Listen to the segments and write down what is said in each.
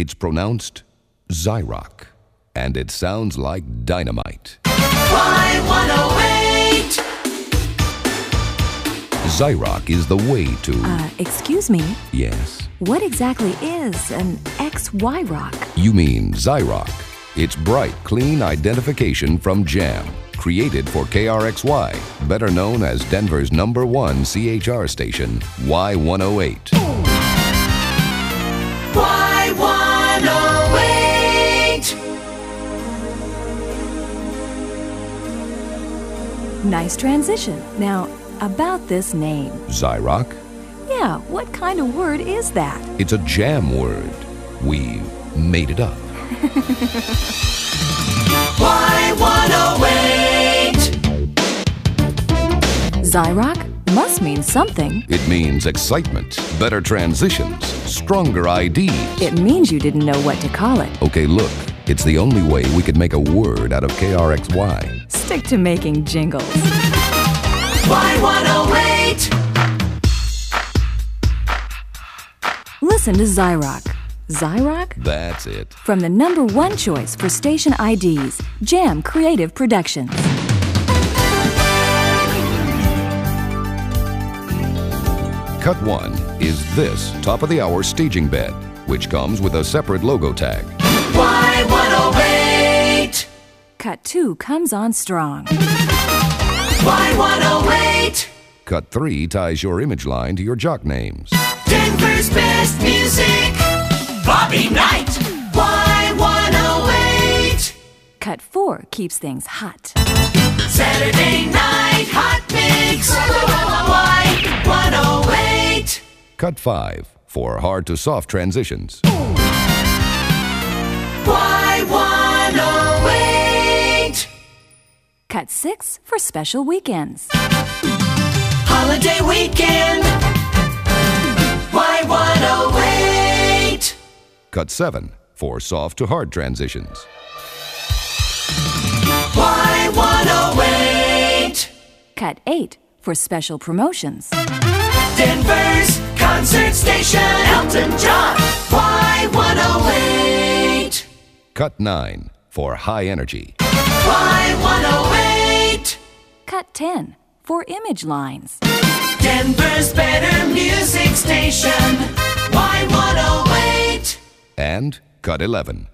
It's pronounced Zyrock, and it sounds like dynamite. Y108. Zyrock is the way to. Uh, excuse me, yes. what exactly is an XY rock? You mean Zyrock. It's bright, clean identification from Jam. Created for KRXY, better known as Denver's number one CHR station, Y108. Y108. Nice transition. Now, about this name. Zyrock? Yeah, what kind of word is that? It's a jam word. We made it up. Y108. Zyrock must mean something. It means excitement, better transitions, stronger IDs. It means you didn't know what to call it. Okay, look, it's the only way we could make a word out of KRXY. Stick to making jingles. Y108. Listen to Zyrock. Zyrock? That's it. From the number one choice for station IDs, Jam Creative Productions. Cut one is this top of the hour staging bed, which comes with a separate logo tag. Y108. Cut two comes on strong. Y108. Cut three ties your image line to your jock names. Denver's best music. Bobby Knight. Y108. Cut four keeps things hot. Saturday night hot mix. Y108. Cut five for hard to soft transitions. Y108. Cut six for special weekends. Holiday weekend. Y108. Cut seven for soft to hard transitions. Y108. Cut eight for special promotions. Denver's concert station. Elton John. Y108. Cut nine for high energy. Y108. Cut 10 for image lines. Denver's better music station. Y108. And cut 11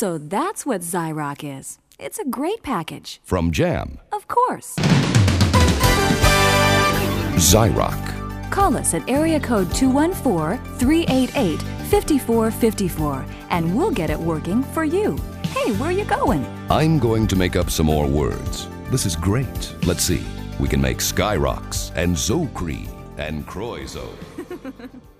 So that's what Zyrock is. It's a great package. from Jam. Of course. Zyrock. Call us at area code 214 388 5454 and we'll get it working for you. Hey, where are you going? I'm going to make up some more words. This is great. Let's see. We can make Skyrocks and Zocree and Croizo.